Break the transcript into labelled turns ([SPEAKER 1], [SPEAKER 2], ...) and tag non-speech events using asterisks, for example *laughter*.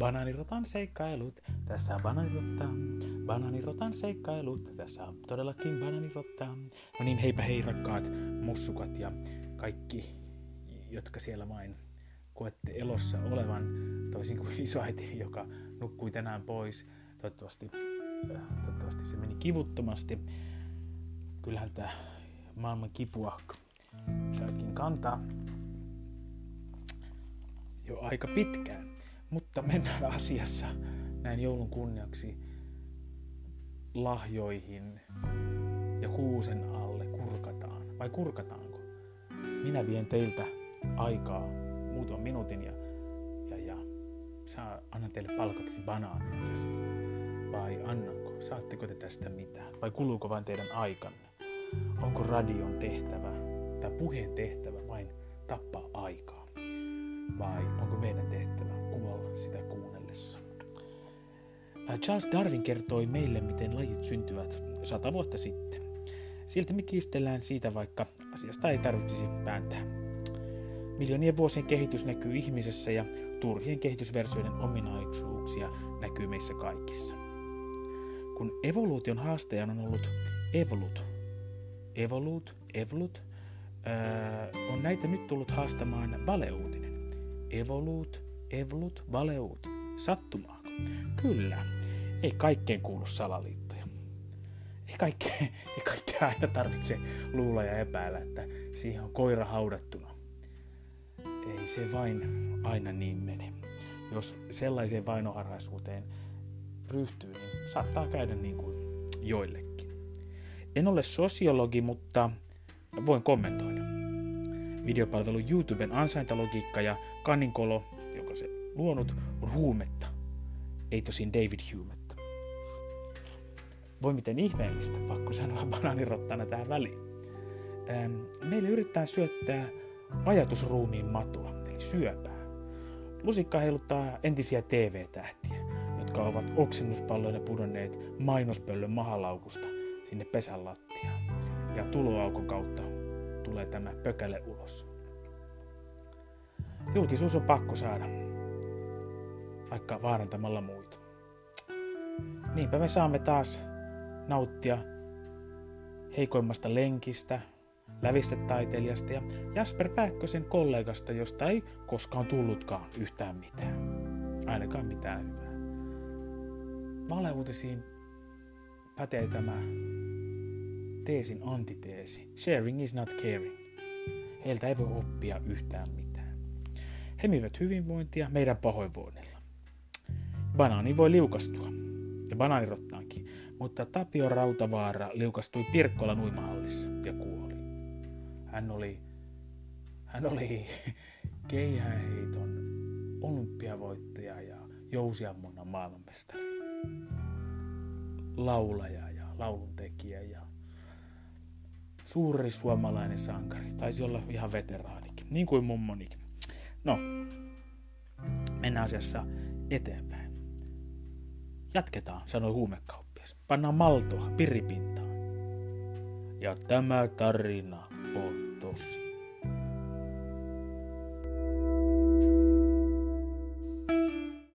[SPEAKER 1] Banaanirotan seikkailut, tässä on banaanirotta. Banaanirotan seikkailut, tässä on todellakin banaanirotta. No niin, heipä hei rakkaat mussukat ja kaikki, jotka siellä vain koette elossa olevan, toisin kuin isoäiti, joka nukkui tänään pois. Toivottavasti, äh, toivottavasti se meni kivuttomasti. Kyllähän tämä maailman kipua saatkin kantaa jo aika pitkään. Mutta mennään asiassa näin joulun kunniaksi lahjoihin ja kuusen alle kurkataan. Vai kurkataanko? Minä vien teiltä aikaa muutaman minuutin ja, ja, ja saa, annan teille palkaksi banaania tästä. Vai annanko? Saatteko te tästä mitään? Vai kuluuko vain teidän aikanne? Onko radion tehtävä tai puheen tehtävä vain tappaa aikaa? Vai onko meidän tehtävä sitä kuunnellessa? Charles Darwin kertoi meille, miten lajit syntyvät sata vuotta sitten. Silti me kiistellään siitä, vaikka asiasta ei tarvitsisi pääntää. Miljoonien vuosien kehitys näkyy ihmisessä ja turhien kehitysversioiden ominaisuuksia näkyy meissä kaikissa. Kun evoluution haastajana on ollut evolut, evolut, evolut, öö, on näitä nyt tullut haastamaan valeuutinen. Evolut, evolut, valeut. Sattumaako? Kyllä. Ei kaikkeen kuulu salaliittoja. Ei kaikkea, ei kaikkea aina tarvitse luulla ja epäillä, että siihen on koira haudattuna. Ei se vain aina niin mene. Jos sellaiseen vainoharhaisuuteen ryhtyy, niin saattaa käydä niin kuin joillekin. En ole sosiologi, mutta voin kommentoida. Videopalvelu YouTuben ansaintalogiikka ja se luonut, on huumetta. Ei tosin David Humetta. Voi miten ihmeellistä, pakko sanoa *laughs* banaanirottana tähän väliin. Meille yrittää syöttää ajatusruumiin matua, eli syöpää. Lusikka heiluttaa entisiä TV-tähtiä, jotka ovat oksennuspalloina pudonneet mainospöllön mahalaukusta sinne pesän lattiaan. Ja tuloaukon kautta tulee tämä pökäle ulos. Julkisuus on pakko saada, vaikka vaarantamalla muita. Niinpä me saamme taas nauttia heikoimmasta lenkistä, lävistetaiteilijasta ja Jasper Pääkkösen kollegasta, josta ei koskaan tullutkaan yhtään mitään. Ainakaan mitään hyvää. Valeuutisiin pätee tämä teesin antiteesi. Sharing is not caring. Heiltä ei voi oppia yhtään mitään. He myyvät hyvinvointia meidän pahoinvoinnilla. Banaani voi liukastua, ja banaanirottaankin, mutta Tapio Rautavaara liukastui Pirkkola nuimahallissa ja kuoli. Hän oli, hän oli *laughs* keihäheiton olympiavoittaja ja jousiammunnan maailmanmestari. Laulaja ja lauluntekijä ja suuri suomalainen sankari. Taisi olla ihan veteraanikin, niin kuin mummonikin. No, mennään asiassa eteenpäin. Jatketaan, sanoi huumekauppias. Pannaan maltoa piripintaan. Ja tämä tarina on tosi.